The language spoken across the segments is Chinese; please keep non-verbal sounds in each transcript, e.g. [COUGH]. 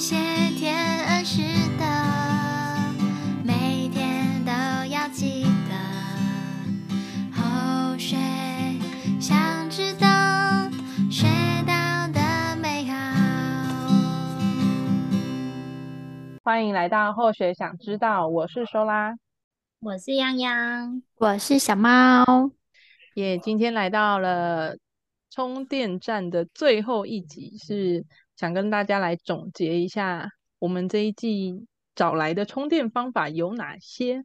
谢天恩师的，每天都要记得。后学想知道，学到的美好。欢迎来到后学想知道，我是收拉，我是洋洋，我是小猫。也、yeah, 今天来到了充电站的最后一集，是想跟大家来总结一下，我们这一季找来的充电方法有哪些，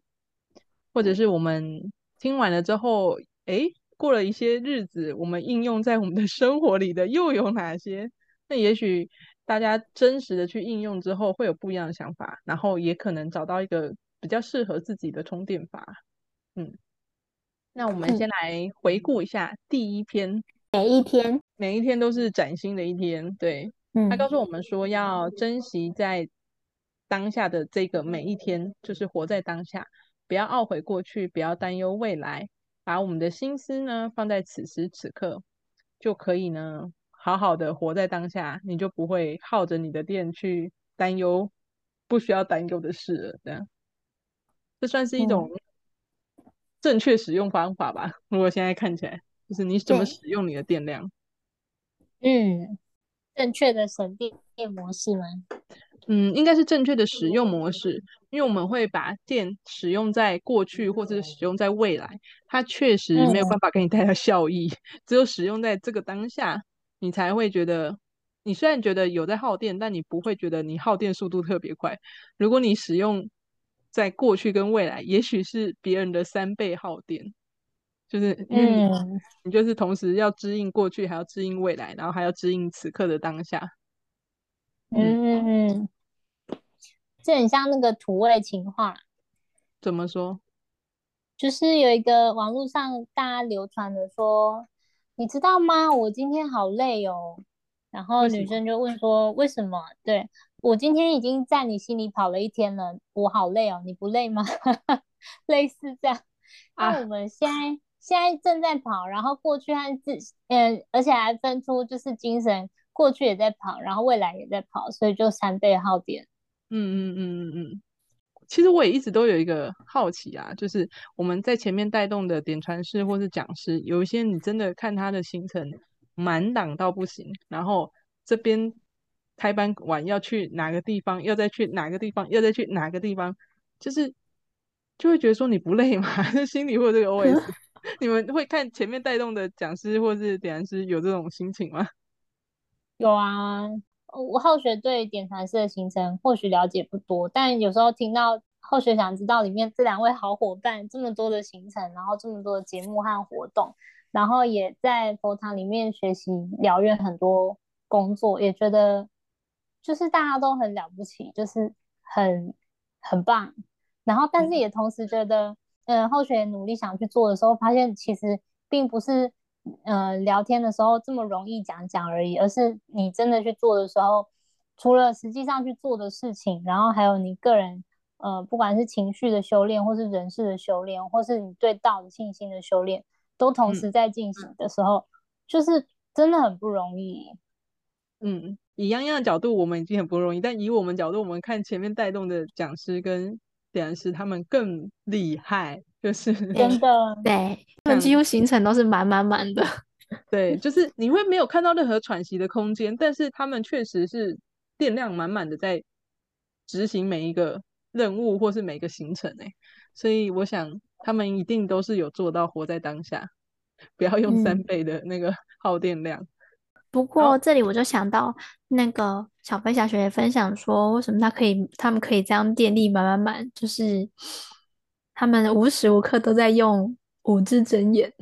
或者是我们听完了之后，诶，过了一些日子，我们应用在我们的生活里的又有哪些？那也许大家真实的去应用之后，会有不一样的想法，然后也可能找到一个比较适合自己的充电法，嗯。那我们先来回顾一下第一篇，每一天，每一天都是崭新的一天。对，嗯，他告诉我们说要珍惜在当下的这个每一天，就是活在当下，不要懊悔过去，不要担忧未来，把我们的心思呢放在此时此刻，就可以呢好好的活在当下，你就不会耗着你的电去担忧不需要担忧的事了。这样，这算是一种。嗯正确使用方法吧。如果现在看起来，就是你怎么使用你的电量？嗯，正确的省电电模式吗？嗯，应该是正确的使用模式，因为我们会把电使用在过去，或者是使用在未来，它确实没有办法给你带来效益。嗯。[LAUGHS] 只有使用在这个当下，你才会觉得，你虽然觉得有在耗电，但你不会觉得你耗电速度特别快。如果你使用在过去跟未来，也许是别人的三倍耗电，就是因为你，嗯、你就是同时要知应过去，还要知应未来，然后还要知应此刻的当下。嗯嗯嗯，这很像那个土味情话。怎么说？就是有一个网络上大家流传的说，你知道吗？我今天好累哦。然后女生就问说：“为什么？”对。我今天已经在你心里跑了一天了，我好累哦，你不累吗？[LAUGHS] 类似这样。那我们现在、啊、现在正在跑，然后过去和自嗯，而且还分出就是精神，过去也在跑，然后未来也在跑，所以就三倍耗电。嗯嗯嗯嗯嗯。其实我也一直都有一个好奇啊，就是我们在前面带动的点传师或是讲师，有一些你真的看他的行程满档到不行，然后这边。开班完要去哪个地方，要再去哪个地方，要再去哪个地方，就是就会觉得说你不累吗？[LAUGHS] 心里会有这个 OS。你们会看前面带动的讲师或是点传师有这种心情吗？有啊，我后学对点禅师的行程或许了解不多，但有时候听到后学想知道里面这两位好伙伴这么多的行程，然后这么多的节目和活动，然后也在佛堂里面学习疗愈很多工作，也觉得。就是大家都很了不起，就是很很棒，然后但是也同时觉得，嗯、呃，后学努力想去做的时候，发现其实并不是，呃，聊天的时候这么容易讲讲而已，而是你真的去做的时候，除了实际上去做的事情，然后还有你个人，呃，不管是情绪的修炼，或是人事的修炼，或是你对道的信心的修炼，都同时在进行的时候，嗯、就是真的很不容易，嗯。以洋洋的角度，我们已经很不容易，但以我们角度，我们看前面带动的讲师跟点是，他们更厉害，就是真的，[LAUGHS] 对，他们几乎行程都是满满满的，对，就是你会没有看到任何喘息的空间，但是他们确实是电量满满的在执行每一个任务或是每个行程，哎，所以我想他们一定都是有做到活在当下，不要用三倍的那个耗电量。嗯不过这里我就想到那个小飞侠学姐分享说，为什么他可以，他们可以这样电力满满满，就是他们无时无刻都在用五字真言。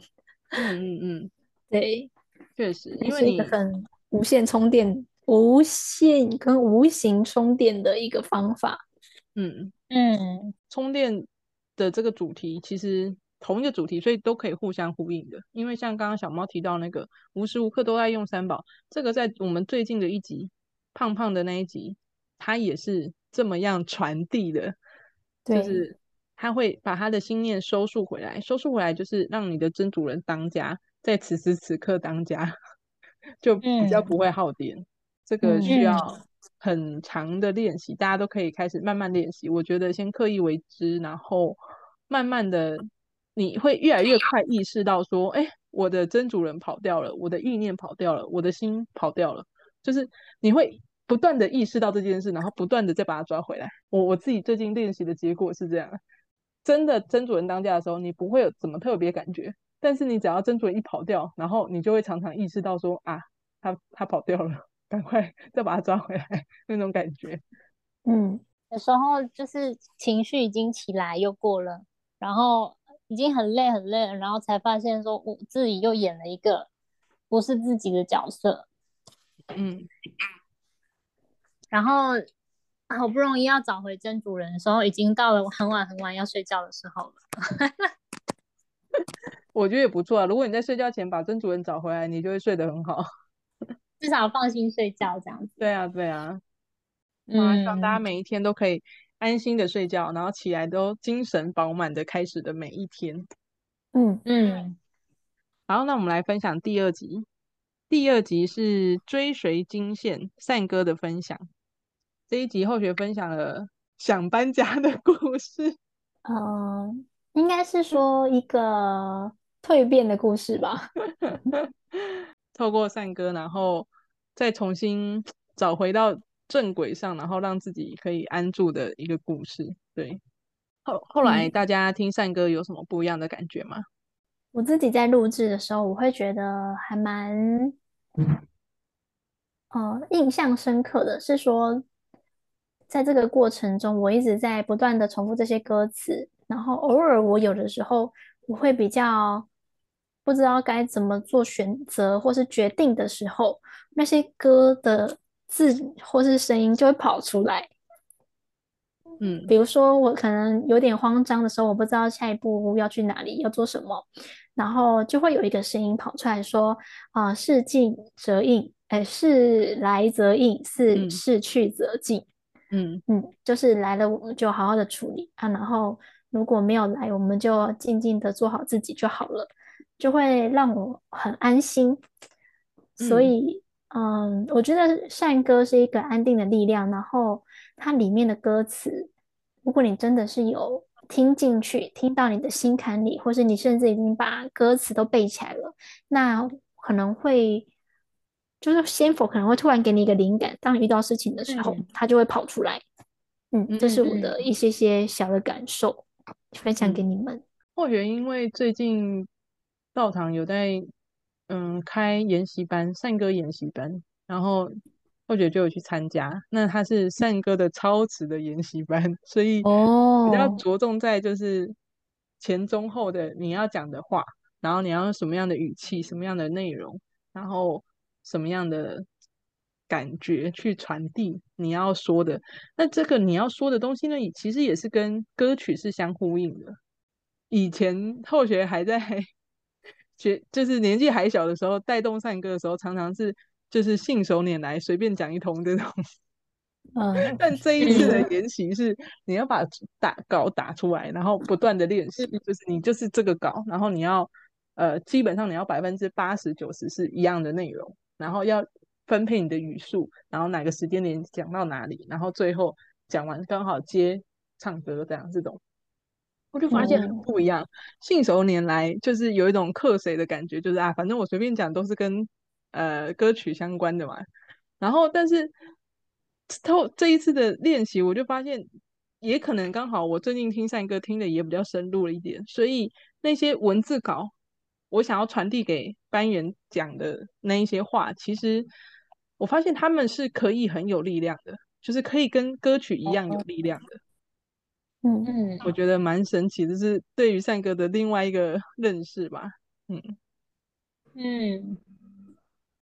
嗯嗯嗯，对，确实，因为你很无线充电、无线跟无形充电的一个方法。嗯嗯，充电的这个主题其实。同一个主题，所以都可以互相呼应的。因为像刚刚小猫提到那个无时无刻都在用三宝，这个在我们最近的一集胖胖的那一集，他也是这么样传递的。就是他会把他的心念收束回来，收束回来就是让你的真主人当家，在此时此刻当家，[LAUGHS] 就比较不会耗电。嗯、这个需要很长的练习，大家都可以开始慢慢练习。我觉得先刻意为之，然后慢慢的，你会越来越快意识到说，哎，我的真主人跑掉了，我的意念跑掉了，我的心跑掉了，就是你会不断的意识到这件事，然后不断的再把它抓回来。我我自己最近练习的结果是这样，真的真主人当家的时候，你不会有怎么特别感觉。但是你只要真主人一跑掉，然后你就会常常意识到说啊，他他跑掉了，赶快再把他抓回来那种感觉。嗯，有时候就是情绪已经起来又过了，然后已经很累很累了，然后才发现说我自己又演了一个不是自己的角色。嗯，然后好不容易要找回真主人的时候，已经到了很晚很晚要睡觉的时候了。[LAUGHS] 我觉得也不错啊。如果你在睡觉前把真主人找回来，你就会睡得很好，[LAUGHS] 至少放心睡觉这样子。对啊，对啊。嗯，希望大家每一天都可以安心的睡觉，然后起来都精神饱满的开始的每一天。嗯嗯。好，那我们来分享第二集。第二集是追随金线善哥的分享。这一集后学分享了想搬家的故事。嗯，应该是说一个。蜕变的故事吧，[LAUGHS] 透过善哥，然后再重新找回到正轨上，然后让自己可以安住的一个故事。对，后后来大家听善哥有什么不一样的感觉吗？嗯、我自己在录制的时候，我会觉得还蛮，嗯、呃，印象深刻的是说，在这个过程中，我一直在不断的重复这些歌词，然后偶尔我有的时候我会比较。不知道该怎么做选择或是决定的时候，那些歌的字或是声音就会跑出来。嗯，比如说我可能有点慌张的时候，我不知道下一步要去哪里，要做什么，然后就会有一个声音跑出来说：“啊、呃，事进则应，哎，事来则应，是事去则进。”嗯嗯，就是来了我们就好好的处理啊，然后如果没有来，我们就静静的做好自己就好了。就会让我很安心，所以，嗯，嗯，我觉得善歌是一个安定的力量。然后它里面的歌词，如果你真的是有听进去，听到你的心坎里，或是你甚至已经把歌词都背起来了，那可能会就是仙佛可能会突然给你一个灵感，当你遇到事情的时候，嗯、它就会跑出来。嗯，这是我的一些些小的感受，嗯、分享给你们。或许因为最近。道场有在嗯开研习班，善歌研习班，然后后觉就有去参加。那他是善歌的超值的研习班，所以比较着重在就是前中后的你要讲的话，然后你要用什么样的语气、什么样的内容，然后什么样的感觉去传递你要说的。那这个你要说的东西呢，其实也是跟歌曲是相呼应的。以前后学还在。学就是年纪还小的时候，带动善歌的时候，常常是就是信手拈来，随便讲一通这种。嗯，[LAUGHS] 但这一次的研习是你要把打稿打出来，然后不断的练习，就是你就是这个稿，然后你要呃基本上你要百分之八十九十是一样的内容，然后要分配你的语速，然后哪个时间点讲到哪里，然后最后讲完刚好接唱歌这样这种。我就发现很不一样，嗯、信手拈来就是有一种克谁的感觉，就是啊，反正我随便讲都是跟呃歌曲相关的嘛。然后，但是透这一次的练习，我就发现，也可能刚好我最近听善歌听的也比较深入了一点，所以那些文字稿，我想要传递给班员讲的那一些话，其实我发现他们是可以很有力量的，就是可以跟歌曲一样有力量的。哦嗯嗯，我觉得蛮神奇就，是对于善哥的另外一个认识吧。嗯嗯，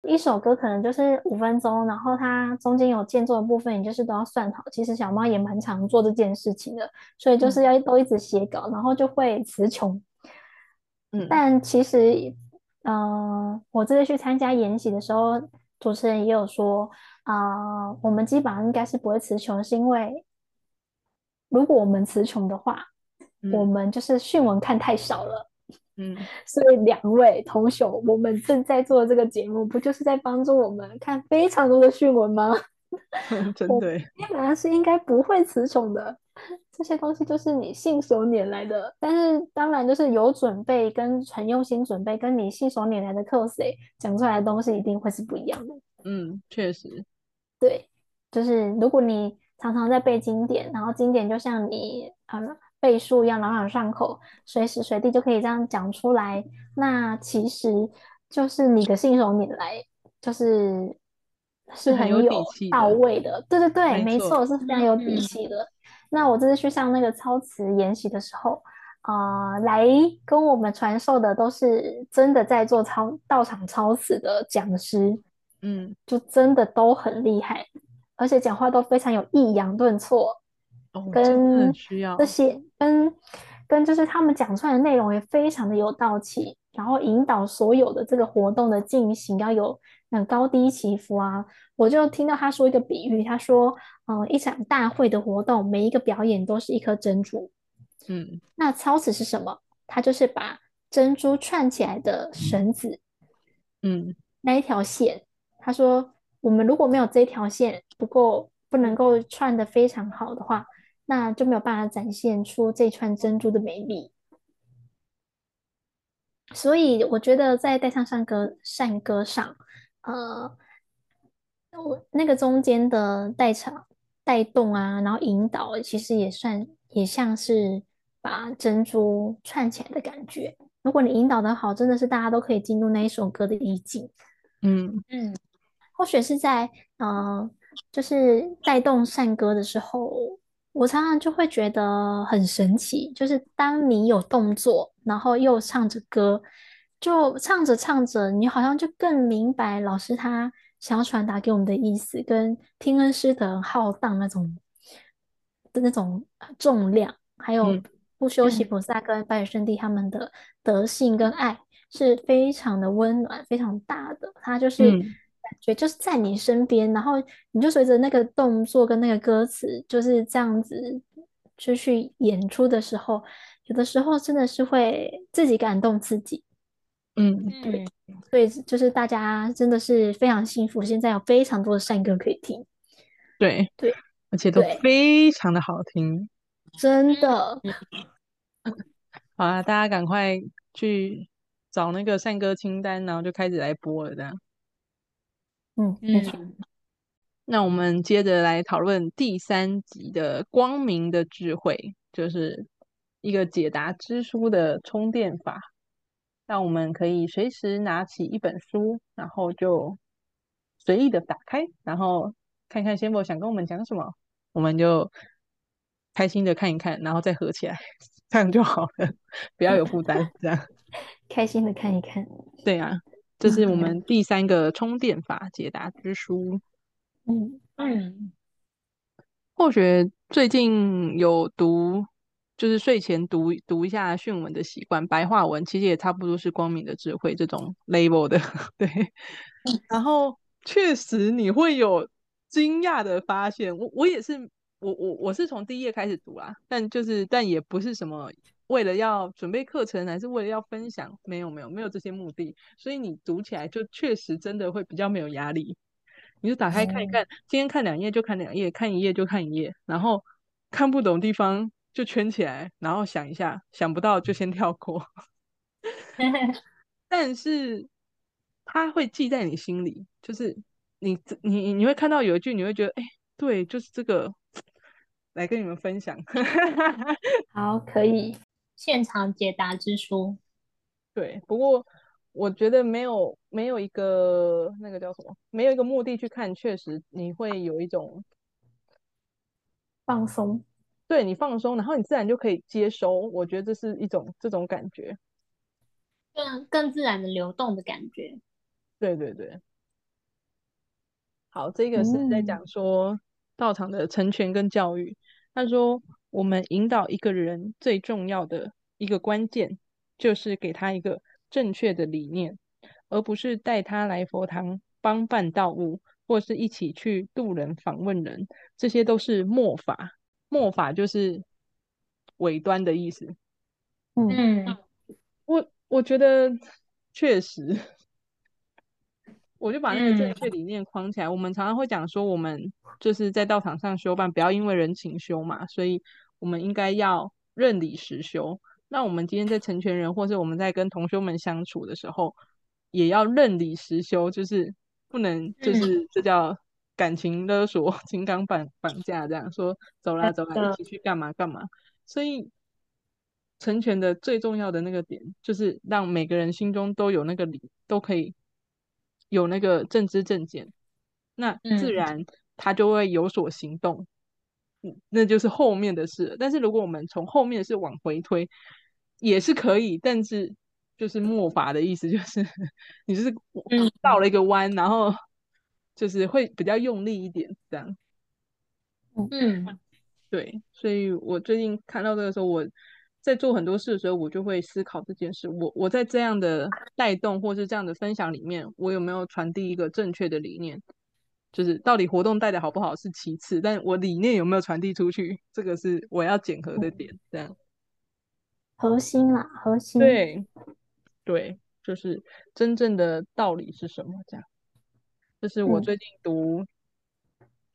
一首歌可能就是五分钟，然后它中间有间奏的部分，你就是都要算好。其实小猫也蛮常做这件事情的，所以就是要都一直写稿，然后就会词穷。嗯，但其实，嗯、呃，我这次去参加研习的时候，主持人也有说，啊、呃，我们基本上应该是不会词穷，是因为。如果我们词穷的话，嗯、我们就是训文看太少了。嗯，所以两位同学，我们正在做这个节目，不就是在帮助我们看非常多的训文吗？[LAUGHS] 真的，我是应该不会词穷的。这些东西就是你信手拈来的，但是当然就是有准备跟很用心准备，跟你信手拈来的 cos 讲出来的东西一定会是不一样的。嗯，确实，对，就是如果你常常在背经典，然后经典就像你呃背书一样朗朗上口，随时随地就可以这样讲出来，那其实就是你的信手拈来，就是是很有到位的。对对对，没错，是非常有底气的。嗯那我这次去上那个操词研习的时候，啊、呃，来跟我们传授的都是真的在做操道场操词的讲师，嗯，就真的都很厉害，而且讲话都非常有抑扬顿挫，哦、跟需要这些跟跟就是他们讲出来的内容也非常的有道气，然后引导所有的这个活动的进行要有那高低起伏啊。我就听到他说一个比喻，他说，嗯、呃，一场大会的活动，每一个表演都是一颗珍珠。嗯，那操词是什么？他就是把珍珠串起来的绳子。嗯，那一条线，他说，我们如果没有这条线，不够不能够串的非常好的话，那就没有办法展现出这串珍珠的美丽。所以我觉得在带唱善歌善歌上，呃。我那个中间的带场带动啊，然后引导，其实也算也像是把珍珠串起来的感觉。如果你引导的好，真的是大家都可以进入那一首歌的意境。嗯嗯，或许是在呃，就是带动善歌的时候，我常常就会觉得很神奇，就是当你有动作，然后又唱着歌，就唱着唱着，你好像就更明白老师他。想要传达给我们的意思，跟听恩师的浩荡那种的那种重量，还有不休息菩萨跟白羽圣地他们的德性跟爱，是非常的温暖、非常大的。他就是感觉就是在你身边，然后你就随着那个动作跟那个歌词就是这样子就去演出的时候，有的时候真的是会自己感动自己。嗯，对，所以就是大家真的是非常幸福，现在有非常多的善歌可以听。对对，而且都非常的好听，真的。[LAUGHS] 好啊，大家赶快去找那个善歌清单，然后就开始来播了，这样。嗯，没错。那我们接着来讨论第三集的光明的智慧，就是一个解答之书的充电法。让我们可以随时拿起一本书，然后就随意的打开，然后看看仙佛想跟我们讲什么，我们就开心的看一看，然后再合起来，这样就好了，[LAUGHS] 不要有负担，这样 [LAUGHS] 开心的看一看。对啊，这是我们第三个充电法解答之书。嗯嗯，或许最近有读。就是睡前读读一下训文的习惯，白话文其实也差不多是光明的智慧这种 label 的，[LAUGHS] 对。然后确实你会有惊讶的发现，我我也是，我我我是从第一页开始读啦，但就是但也不是什么为了要准备课程，还是为了要分享，没有没有没有这些目的，所以你读起来就确实真的会比较没有压力，你就打开看一看，今天看两页就看两页，看一页就看一页，然后看不懂地方。就圈起来，然后想一下，想不到就先跳过。[LAUGHS] 但是它会记在你心里，就是你你你会看到有一句，你会觉得，哎，对，就是这个，[TSK] 来跟你们分享。[LAUGHS] 好，可以现场解答之书。对，不过我觉得没有没有一个那个叫什么，没有一个目的去看，确实你会有一种放松。对，你放松，然后你自然就可以接收。我觉得这是一种这种感觉，更更自然的流动的感觉。对对对。好，这个是在讲说道场的成全跟教育。他说，我们引导一个人最重要的一个关键，就是给他一个正确的理念，而不是带他来佛堂帮办道务，或是一起去度人访问人，这些都是末法。末法就是尾端的意思。嗯，我我觉得确实，我就把那个正确理念框起来。嗯、我们常常会讲说，我们就是在道场上修办，不要因为人情修嘛，所以我们应该要认理实修。那我们今天在成全人，或是我们在跟同修们相处的时候，也要认理实修，就是不能就是这叫感情勒索、[LAUGHS] 情感绑绑架这样说，走啦走啦，一起去干嘛干嘛。所以成全的最重要的那个点，就是让每个人心中都有那个理，都可以。有那个政知正见，那自然他就会有所行动，嗯，那就是后面的事。但是如果我们从后面的事往回推，也是可以，但是就是末法的意思，就是你就是绕了一个弯，然后就是会比较用力一点，这样。嗯，对，所以我最近看到这个时候，我。在做很多事的时候，我就会思考这件事。我我在这样的带动或是这样的分享里面，我有没有传递一个正确的理念？就是到底活动带的好不好是其次，但我理念有没有传递出去，这个是我要检核的点。这样核心啦，核心。对对，就是真正的道理是什么？这样，这是我最近读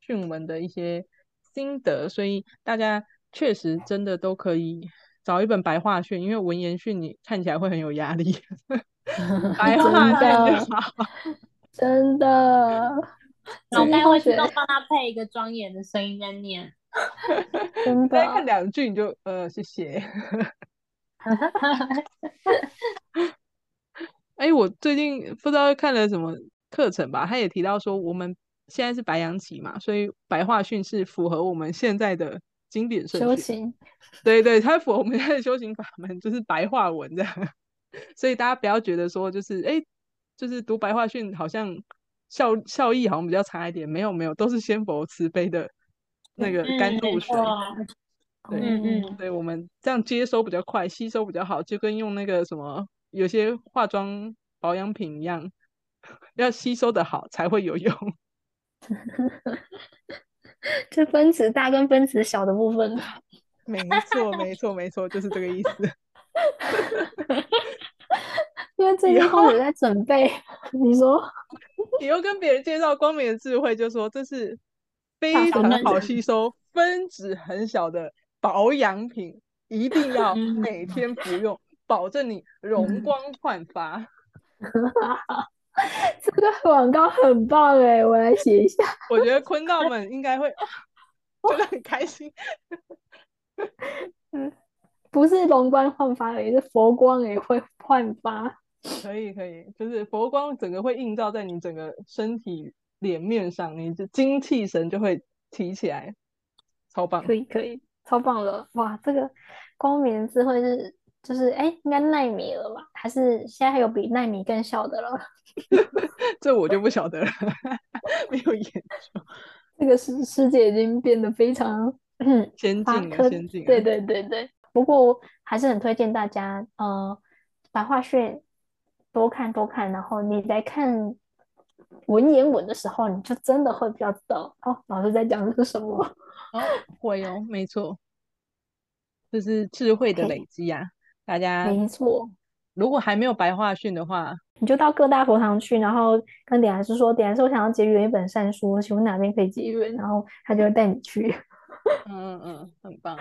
训文的一些心得，嗯、所以大家确实真的都可以。找一本白话训，因为文言训你看起来会很有压力。[LAUGHS] 白话训就好，[LAUGHS] 真的。[LAUGHS] 脑袋会自动帮他配一个庄严的声音在念。真的。再看两句你就呃谢谢。哎、欸，我最近不知道看了什么课程吧，他也提到说我们现在是白羊期嘛，所以白话训是符合我们现在的。经典圣训，行 [LAUGHS] 对对，它符合我们现在的修行法门，就是白话文这样。[LAUGHS] 所以大家不要觉得说，就是哎，就是读白话训好像效效益好像比较差一点。没有没有，都是仙佛慈悲的那个甘露水。对，嗯嗯，对，我们这样接收比较快，吸收比较好，就跟用那个什么有些化妆保养品一样，[LAUGHS] 要吸收的好才会有用。这分子大跟分子小的部分，[LAUGHS] 没错，没错，没错，就是这个意思。[LAUGHS] 因为最近后我在准备，[LAUGHS] 你说，你又跟别人介绍光明的智慧，就说这是非常好吸收、分子很小的保养品，一定要每天服用，保证你容光焕发。[LAUGHS] 这个广告很棒哎，我来写一下。我觉得坤道们应该会 [LAUGHS] 觉得很开心。嗯，不是龙光焕发而已，是佛光也会焕发。可以可以，就是佛光整个会映照在你整个身体脸面上，你的精气神就会提起来，超棒。可以可以，超棒了哇！这个光明智慧是。就是哎，应该奈米了吧？还是现在还有比奈米更小的了？[LAUGHS] 这我就不晓得了，[LAUGHS] 没有研究。这个世世界已经变得非常先进了，先进。对对对对。不过还是很推荐大家，呃，白话训多看多看，然后你在看文言文的时候，你就真的会比较知道哦，老师在讲的是什么。哦，会哦，没错，这是智慧的累积呀、啊。大家没错，如果还没有白话训的话，你就到各大佛堂去，然后跟点还是说，点还是我想要结缘一本善书，请问哪边可以结缘？然后他就会带你去。[LAUGHS] 嗯嗯嗯，很棒。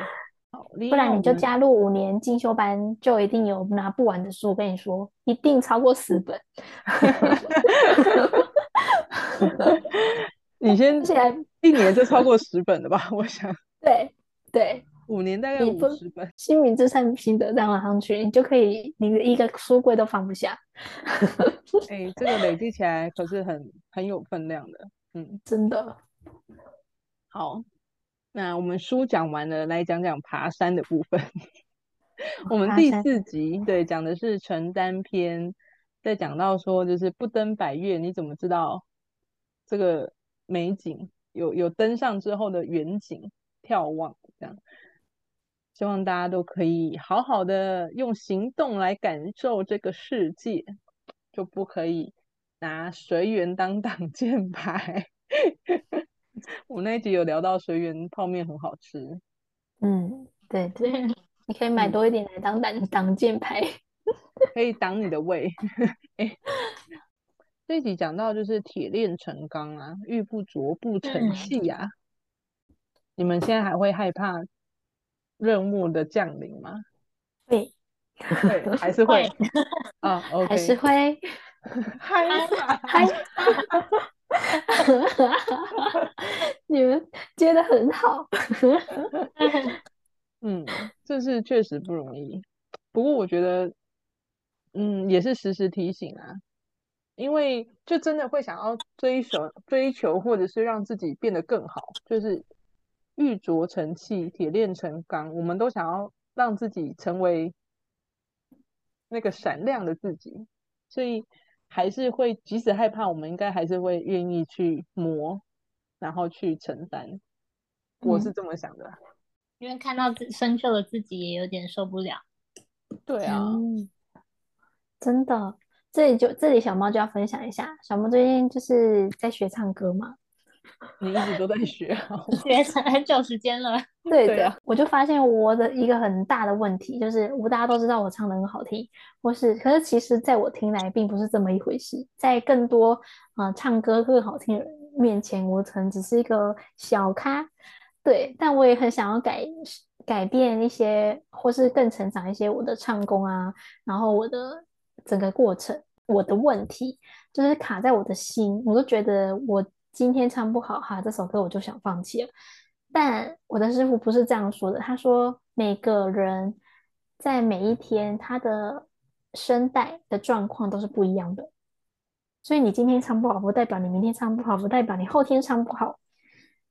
好，不然你就加入五年进修班，就一定有拿不完的书。我跟你说，一定超过十本。[LAUGHS] 你先一年就超过十本了吧？我想。对对。五年大概五十本，星云之善心得再往上去，你就可以，你的一个书柜都放不下。[LAUGHS] 哎、欸，这个累积起来可是很很有分量的，嗯，真的。好，那我们书讲完了，来讲讲爬山的部分。[LAUGHS] 我们第四集对讲的是承担篇，在讲到说就是不登百岳，你怎么知道这个美景？有有登上之后的远景眺望这样。希望大家都可以好好的用行动来感受这个世界，就不可以拿随缘当挡箭牌。[LAUGHS] 我那一集有聊到随缘泡面很好吃，嗯，对对，[LAUGHS] 你可以买多一点来当挡挡箭牌，可以挡你的胃。[LAUGHS] 这一集讲到就是铁链成钢啊，玉不琢不成器呀、啊。嗯、你们现在还会害怕任务的降临吗？会，会 [LAUGHS] 还是会啊？OK，[LAUGHS] 还是会，[LAUGHS] 嗨嗨，你们接的很好。嗯，这是确实不容易。不过我觉得，嗯，也是时时提醒啊。因为就真的会想要追求、追求，或者是让自己变得更好，就是玉琢成器，铁炼成钢，我们都想要让自己成为那个闪亮的自己，所以还是会，即使害怕，我们应该还是会愿意去磨，然后去承担。我是这么想的，因为看到自生锈的自己也有点受不了。对啊，嗯、真的。这里就这里，小猫就要分享一下，小猫最近就是在学唱歌嘛。[LAUGHS] 你一直都在学，学很久时间了。[LAUGHS] 对的，对啊、我就发现我的一个很大的问题，就是我大家都知道我唱的很好听，或是可是其实在我听来并不是这么一回事。在更多啊、呃、唱歌更好听的人面前，我可能只是一个小咖。对，但我也很想要改改变一些，或是更成长一些我的唱功啊，然后我的。整个过程，我的问题就是卡在我的心，我都觉得我今天唱不好哈，这首歌我就想放弃了。但我的师傅不是这样说的，他说每个人在每一天他的声带的状况都是不一样的，所以你今天唱不好，不代表你明天唱不好，不代表你后天唱不好。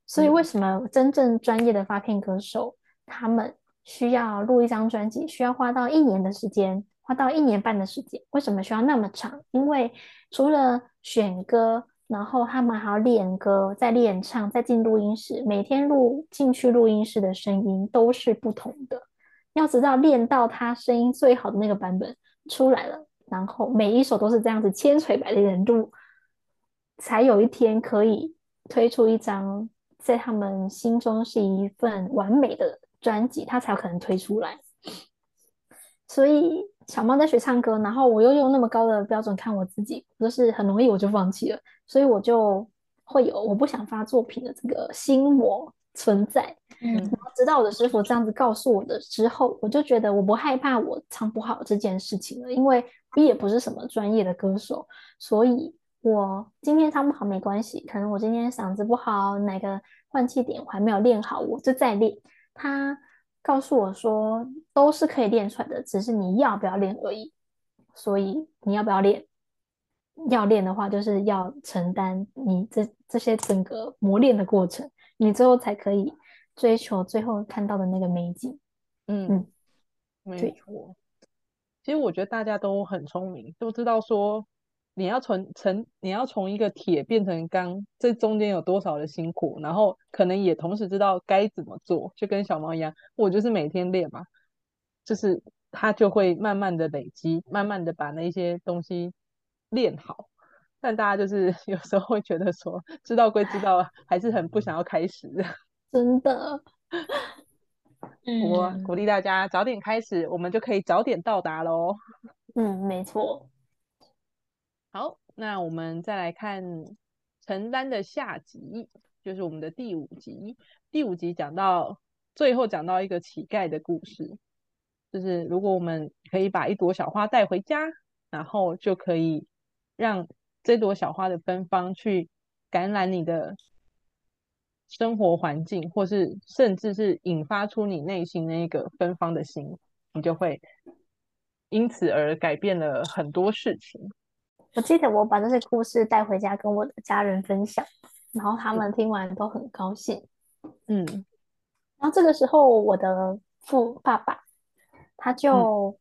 所以为什么真正专业的发片歌手，他们需要录一张专辑，需要花到一年的时间？花到一年半的时间，为什么需要那么长？因为除了选歌，然后他们还要练歌，再练唱，再进录音室，每天录进去录音室的声音都是不同的。要知道练到他声音最好的那个版本出来了，然后每一首都是这样子千锤百炼的录，才有一天可以推出一张在他们心中是一份完美的专辑，他才有可能推出来。所以。小猫在学唱歌，然后我又用那么高的标准看我自己，就是很容易我就放弃了，所以我就会有我不想发作品的这个心魔存在。嗯，然后直到我的师傅这样子告诉我的之后，我就觉得我不害怕我唱不好这件事情了，因为我也不是什么专业的歌手，所以我今天唱不好没关系，可能我今天嗓子不好，哪个换气点我还没有练好，我就再练。他。告诉我说都是可以练出来的，只是你要不要练而已。所以你要不要练？要练的话，就是要承担你这这些整个磨练的过程，你最后才可以追求最后看到的那个美景。嗯嗯，没错。其实我觉得大家都很聪明，都知道说。你要从成，你要从一个铁变成钢，这中间有多少的辛苦，然后可能也同时知道该怎么做，就跟小猫一样，我就是每天练嘛，就是它就会慢慢的累积，慢慢的把那些东西练好。但大家就是 [LAUGHS] 有时候会觉得说，知道归知道，还是很不想要开始。[LAUGHS] 真的，我鼓励大家早点开始，我们就可以早点到达喽。嗯，没错。好，那我们再来看承担的下集，就是我们的第五集。第五集讲到最后，讲到一个乞丐的故事，就是如果我们可以把一朵小花带回家，然后就可以让这朵小花的芬芳去感染你的生活环境，或是甚至是引发出你内心那个芬芳的心，你就会因此而改变了很多事情。我记得我把这些故事带回家跟我的家人分享，然后他们听完都很高兴。嗯，然后这个时候我的父爸爸他就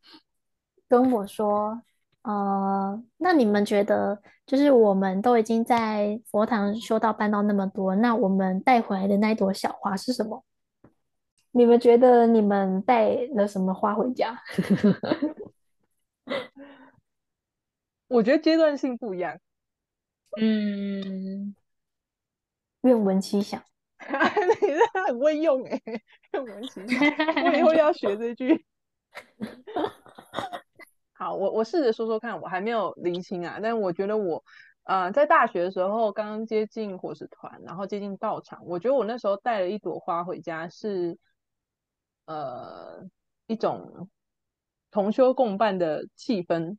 跟我说：“嗯、呃，那你们觉得，就是我们都已经在佛堂修道办到那么多，那我们带回来的那一朵小花是什么？你们觉得你们带了什么花回家？” [LAUGHS] 我觉得阶段性不一样，嗯，愿闻其详。[LAUGHS] 你这很会用哎，愿闻其详。我以后要学这句。[LAUGHS] 好，我我试着说说看，我还没有厘清啊，但我觉得我呃，在大学的时候刚刚接近伙食团，然后接近道场，我觉得我那时候带了一朵花回家是，呃，一种同修共伴的气氛，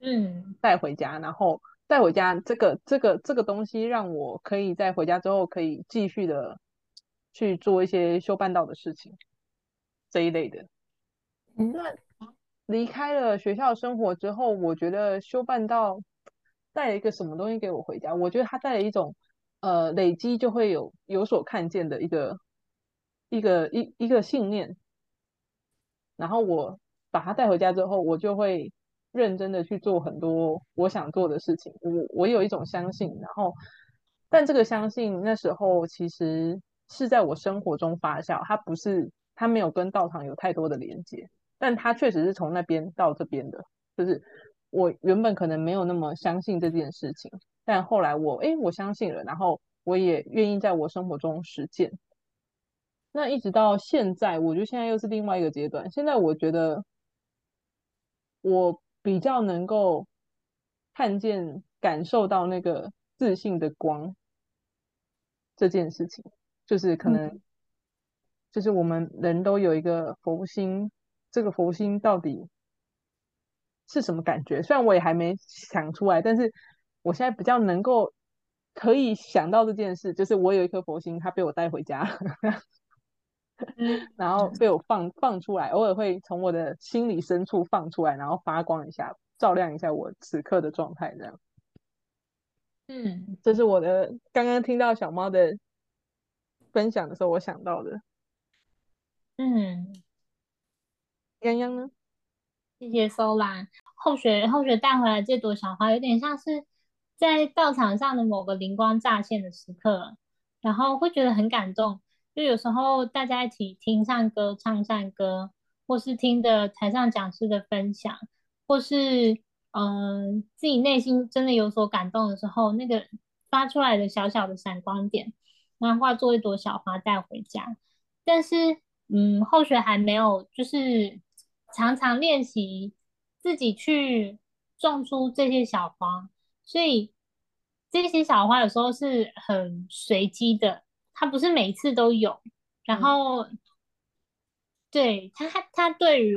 嗯，带回家，然后带回家这个这个这个东西让我可以在回家之后可以继续的去做一些修办道的事情，这一类的。嗯，那离开了学校生活之后，我觉得修办道带了一个什么东西给我回家？我觉得它带了一种呃累积就会有有所看见的一个一个一一个信念。然后我把它带回家之后，我就会认真的去做很多我想做的事情。我我有一种相信，然后但这个相信那时候其实是在我生活中发酵，它不是它没有跟道场有太多的连接。但它确实是从那边到这边的，就是我原本可能没有那么相信这件事情，但后来我诶，我相信了，然后我也愿意在我生活中实践。那一直到现在，我觉得现在又是另外一个阶段。现在我觉得我比较能够看见、感受到那个自信的光这件事情，就是可能，就是我们人都有一个佛心。这个佛心到底是什么感觉？虽然我也还没想出来，但是我现在比较能够可以想到这件事，就是我有一颗佛心，它被我带回家，[LAUGHS] 然后被我放放出来，偶尔会从我的心里深处放出来，然后发光一下，照亮一下我此刻的状态，这样。嗯，这是我的刚刚听到小猫的分享的时候，我想到的。嗯。泱泱呢？谢谢 Sola。后学后学带回来这朵小花，有点像是在道场上的某个灵光乍现的时刻，然后会觉得很感动。就有时候大家一起听唱歌、唱善歌，或是听的台上讲师的分享，或是嗯、自己内心真的有所感动的时候，那个发出来的小小的闪光点，然后化作一朵小花带回家。但是嗯，后学还没有就是。常常练习自己去种出这些小花，所以这些小花有时候是很随机的，它不是每一次都有。然后，嗯、对他他对于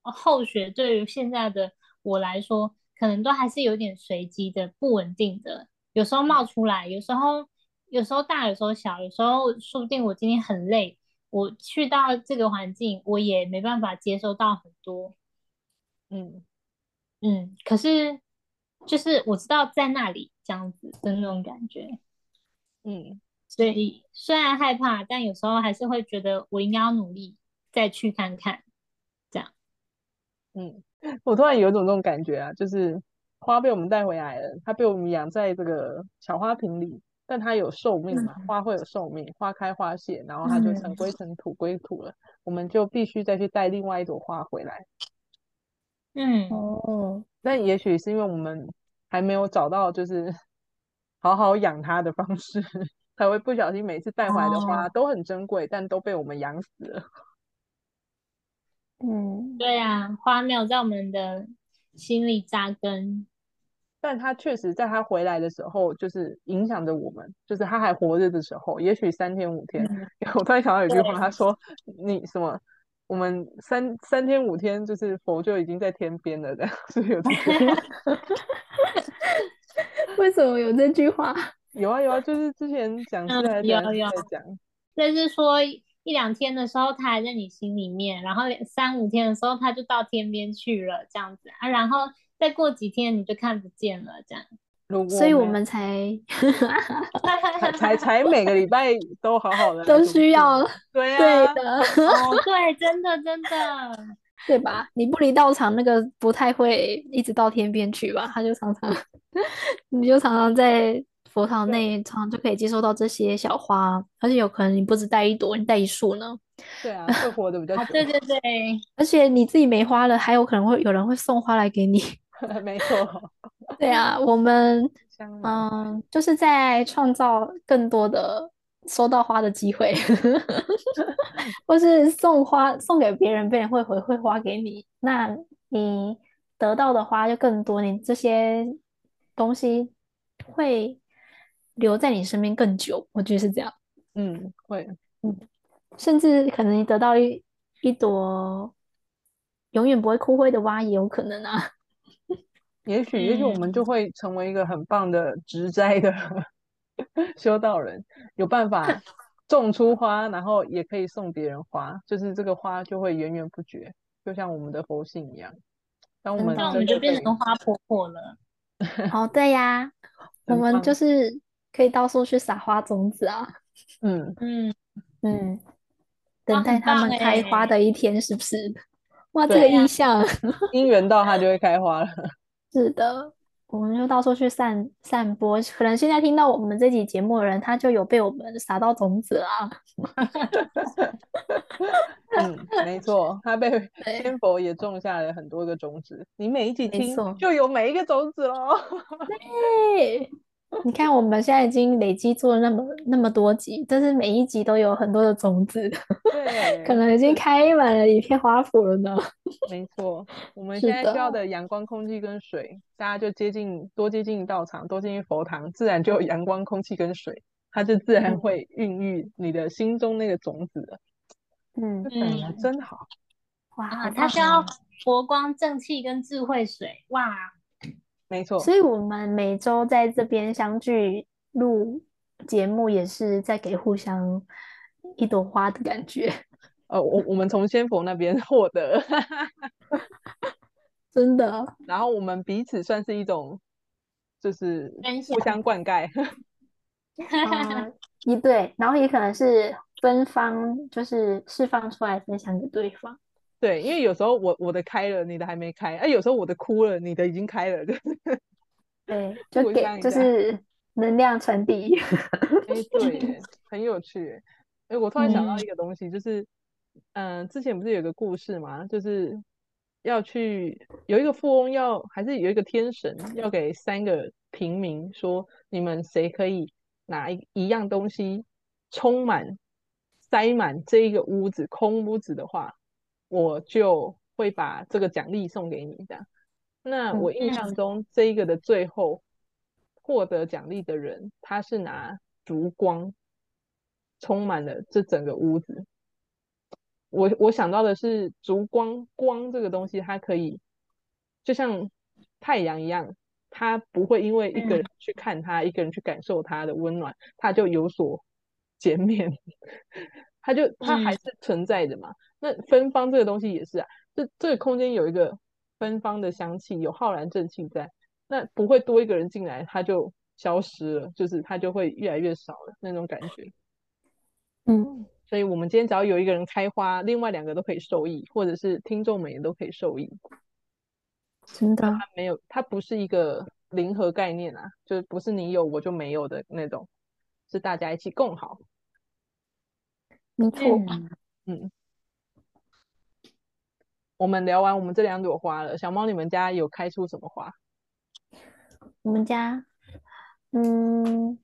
后学，对于现在的我来说，可能都还是有点随机的、不稳定的。有时候冒出来，有时候有时候大，有时候小，有时候说不定我今天很累。我去到这个环境，我也没办法接收到很多，嗯嗯，可是就是我知道在那里这样子的那种感觉，嗯，所以虽然害怕，但有时候还是会觉得我应该要努力再去看看，这样，嗯，我突然有一种这种感觉啊，就是花被我们带回来了，它被我们养在这个小花瓶里。但它有寿命嘛？花会有寿命，花开花谢，然后它就尘归尘，土归土了。嗯、我们就必须再去带另外一朵花回来。嗯哦，那也许是因为我们还没有找到就是 [LAUGHS] 好好养它的方式，才会不小心每次带回来的花都很珍贵，哦、但都被我们养死了。[LAUGHS] 嗯，对呀、啊，花没有在我们的心里扎根。但他确实在他回来的时候，就是影响着我们，就是他还活着的时候，也许三天五天。嗯、[LAUGHS] 我突然想到有句话，他说：“你什么？我们三三天五天，就是佛就已经在天边了。”这样 [LAUGHS] 是有这句话。为什么有这句话？有啊有啊，就是之前讲师还在讲，嗯、有有。在就是说一两天的时候，他还在你心里面，然后三五天的时候，他就到天边去了，这样子。啊，然后。再过几天你就看不见了，这样，所以我们才才 [LAUGHS] [LAUGHS] 才，才每个礼拜都好好的，都需要，对啊，对的，哦，[LAUGHS] 对，真的真的，对吧？你不离道场，那个不太会一直到天边去吧？他就常常，你就常常在佛堂内，常常就可以接收到这些小花，而且有可能你不止带一朵，你带一束呢。对啊，[LAUGHS] 会活的比较久。对对 [LAUGHS] 对，而且你自己没花了，还有可能会有人会送花来给你。[LAUGHS] 没错，对啊，我们嗯，就是在创造更多的收到花的机会，或是送花送给别人，别人会回馈花给你，那你得到的花就更多。你这些东西会留在你身边更久，我觉得是这样。嗯，会，嗯，甚至可能你得到一一朵永远不会枯萎的花，也有可能啊。[LAUGHS] 也许，也许我们就会成为一个很棒的植栽的 [LAUGHS] 修道人，有办法 [LAUGHS] 种出花，然后也可以送别人花，就是这个花就会源源不绝，就像我们的佛性一样。当我们，那我们就变成花婆婆了。哦，对呀，我们就是可以到处去撒花种子啊。[LAUGHS] 嗯嗯嗯，等待他们开花的一天，是不是？哇，这个意象，[LAUGHS] 姻缘到它就会开花了。[LAUGHS] 是的，我们就到处去散散播。可能现在听到我们这集节目的人，他就有被我们撒到种子啊。嗯，没错，他被天佛也种下了很多个种子。你每一集听，就有每一个种子喽。对。你看，我们现在已经累积做了那么那么多集，但是每一集都有很多的种子，[LAUGHS] 对，可能已经开满了一片花圃了呢。[LAUGHS] 没错，我们现在需要的阳光、空气跟水，大家就接近多接近道场，多接近佛堂，自然就有阳光、空气跟水，它就自然会孕育你的心中那个种子了。嗯嗯，真好。哇，它需要佛光、正气跟智慧水。哇。没错，所以我们每周在这边相聚录节目，也是在给互相一朵花的感觉。[LAUGHS] 呃，我我们从仙佛那边获得，[LAUGHS] 真的。[LAUGHS] 然后我们彼此算是一种，就是互相灌溉。啊，一对，然后也可能是芬芳，就是释放出来分享给对方。对，因为有时候我我的开了，你的还没开，哎，有时候我的哭了，你的已经开了，[LAUGHS] 对，对，就给就是能量传递。哎，对，[LAUGHS] 很有趣。哎，我突然想到一个东西，嗯、就是，嗯、呃，之前不是有个故事嘛，就是要去有一个富翁要，还是有一个天神要给三个平民说，你们谁可以拿一一样东西充满塞满这一个屋子空屋子的话。我就会把这个奖励送给你，这样。那我印象中，这一个的最后获得奖励的人，他是拿烛光充满了这整个屋子。我我想到的是，烛光光这个东西，它可以就像太阳一样，它不会因为一个人去看它，一个人去感受它的温暖，它就有所减免。[LAUGHS] 它就它还是存在的嘛。嗯、那芬芳这个东西也是啊，这这个空间有一个芬芳的香气，有浩然正气在，那不会多一个人进来，它就消失了，就是它就会越来越少了那种感觉。嗯，所以我们今天只要有一个人开花，另外两个都可以受益，或者是听众们也都可以受益。真的，它没有，它不是一个零和概念啊，就是不是你有我就没有的那种，是大家一起共好。没错，嗯，嗯，我们聊完我们这两朵花了，小猫，你们家有开出什么花？我们家，嗯，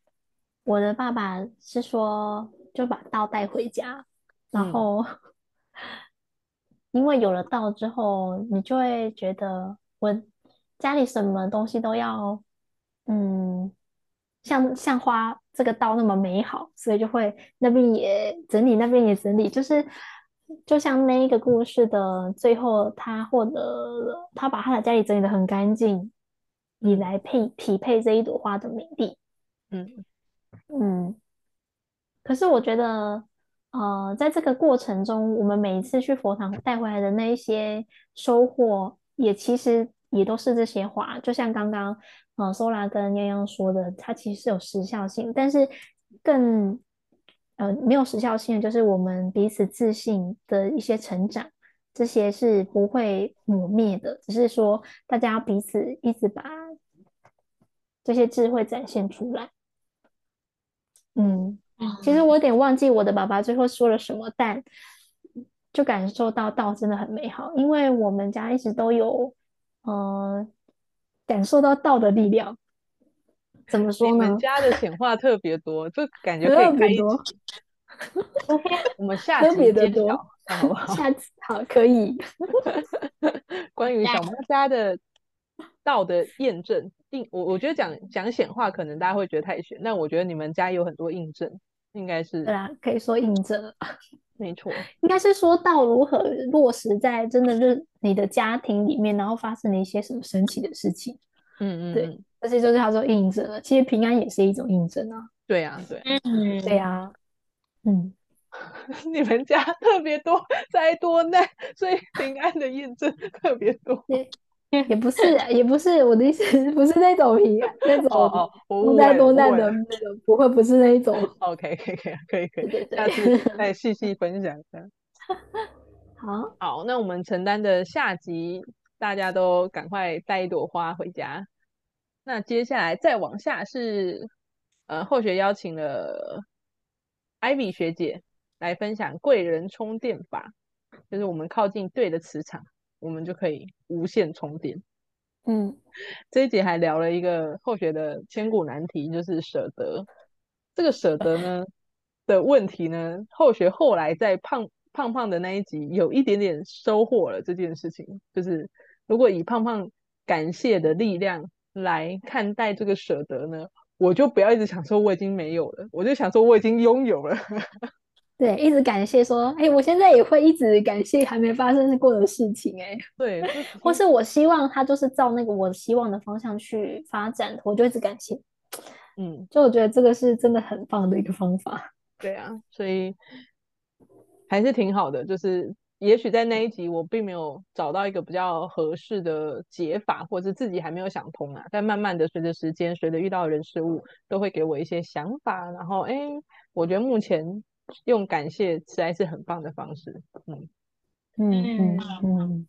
我的爸爸是说就把道带回家，然后、嗯、因为有了道之后，你就会觉得我家里什么东西都要，嗯。像像花这个道那么美好，所以就会那边也整理，那边也整理，就是就像那一个故事的最后，他获得了，他把他的家里整理得很干净，以来配匹配这一朵花的美丽。嗯嗯。可是我觉得，呃，在这个过程中，我们每一次去佛堂带回来的那一些收获，也其实也都是这些花，就像刚刚。呃，Sola 跟泱泱说的，它其实是有时效性，但是更呃没有时效性的就是我们彼此自信的一些成长，这些是不会磨灭的，只是说大家彼此一直把这些智慧展现出来。嗯，其实我有点忘记我的爸爸最后说了什么，但就感受到道真的很美好，因为我们家一直都有呃。感受到道的力量，怎么说呢？你们家的显化特别多，就感觉可以开一集。我们下集揭晓，好不好？[LAUGHS] 下次好可以。[LAUGHS] 关于小猫家的道的验证。印我我觉得讲讲显化可能大家会觉得太玄，但我觉得你们家有很多印证，应该是对啊，可以说印证。没错，应该是说道如何落实在真的是你的家庭里面，然后发生了一些什么神奇的事情。嗯嗯，对，而且就是他说印证了，其实平安也是一种印证啊。对啊，对，嗯，对啊，嗯，[LAUGHS] 你们家特别多灾多难，所以平安的印证特别多。也不是，也不是我的意思，不是那种平安那种多灾多难的那种，不会，不是那一种。[LAUGHS] OK，可以，可以，可以，可以，下次 [LAUGHS] 再细细分享一下。好，好，那我们承担的下集，大家都赶快带一朵花回家。那接下来再往下是。呃，后学邀请了 Ivy 学姐来分享贵人充电法，就是我们靠近对的磁场，我们就可以无限充电。嗯，[LAUGHS] 这一节还聊了一个后学的千古难题，就是舍得。这个舍得呢的问题呢，后学后来在胖胖胖的那一集有一点点收获了这件事情，就是如果以胖胖感谢的力量来看待这个舍得呢。我就不要一直想说我已经没有了，我就想说我已经拥有了。[LAUGHS] 对，一直感谢说，哎、欸，我现在也会一直感谢还没发生过的事情、欸，哎，对，[LAUGHS] 或是我希望他就是照那个我希望的方向去发展，我就一直感谢。嗯，就我觉得这个是真的很棒的一个方法。对啊，所以还是挺好的，就是。也许在那一集我并没有找到一个比较合适的解法，或者自己还没有想通啊。但慢慢的随着时间，随着遇到的人事物，都会给我一些想法。然后，哎，我觉得目前用感谢实在是很棒的方式。嗯嗯嗯嗯，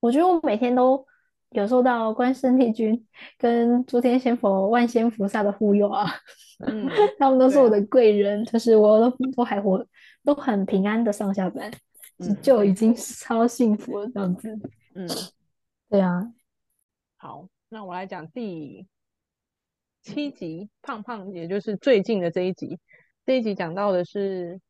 我觉得我每天都有受到关圣帝君跟诸天仙佛、万仙菩萨的护佑啊。嗯，[LAUGHS] 他们都是我的贵人，啊、就是我都都还活，都很平安的上下班。[LAUGHS] 就已经超幸福了，这样子。嗯，对啊。好，那我来讲第七集，胖胖，也就是最近的这一集。这一集讲到的是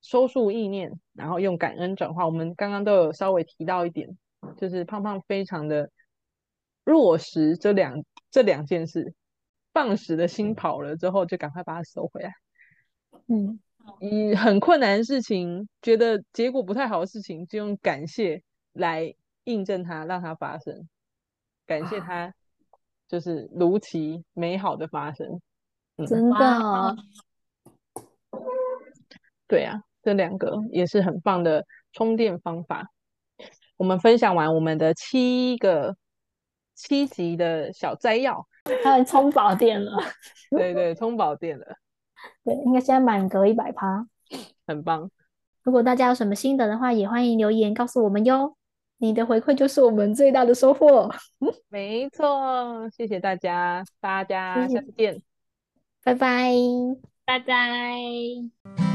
收束意念，然后用感恩转化。我们刚刚都有稍微提到一点，就是胖胖非常的落实这两这两件事，放矢的心跑了之后，就赶快把它收回来。嗯。以很困难的事情，觉得结果不太好的事情，就用感谢来印证它，让它发生。感谢它，就是如期美好的发生。嗯、真的、哦，对啊，这两个也是很棒的充电方法。我们分享完我们的七个七集的小摘要，它充饱电了。[LAUGHS] 对对，充饱电了。对，应该现在满格一百趴，很棒。如果大家有什么心得的话，也欢迎留言告诉我们哟。你的回馈就是我们最大的收获。[LAUGHS] 没错，谢谢大家，大家下次见，拜拜，拜拜。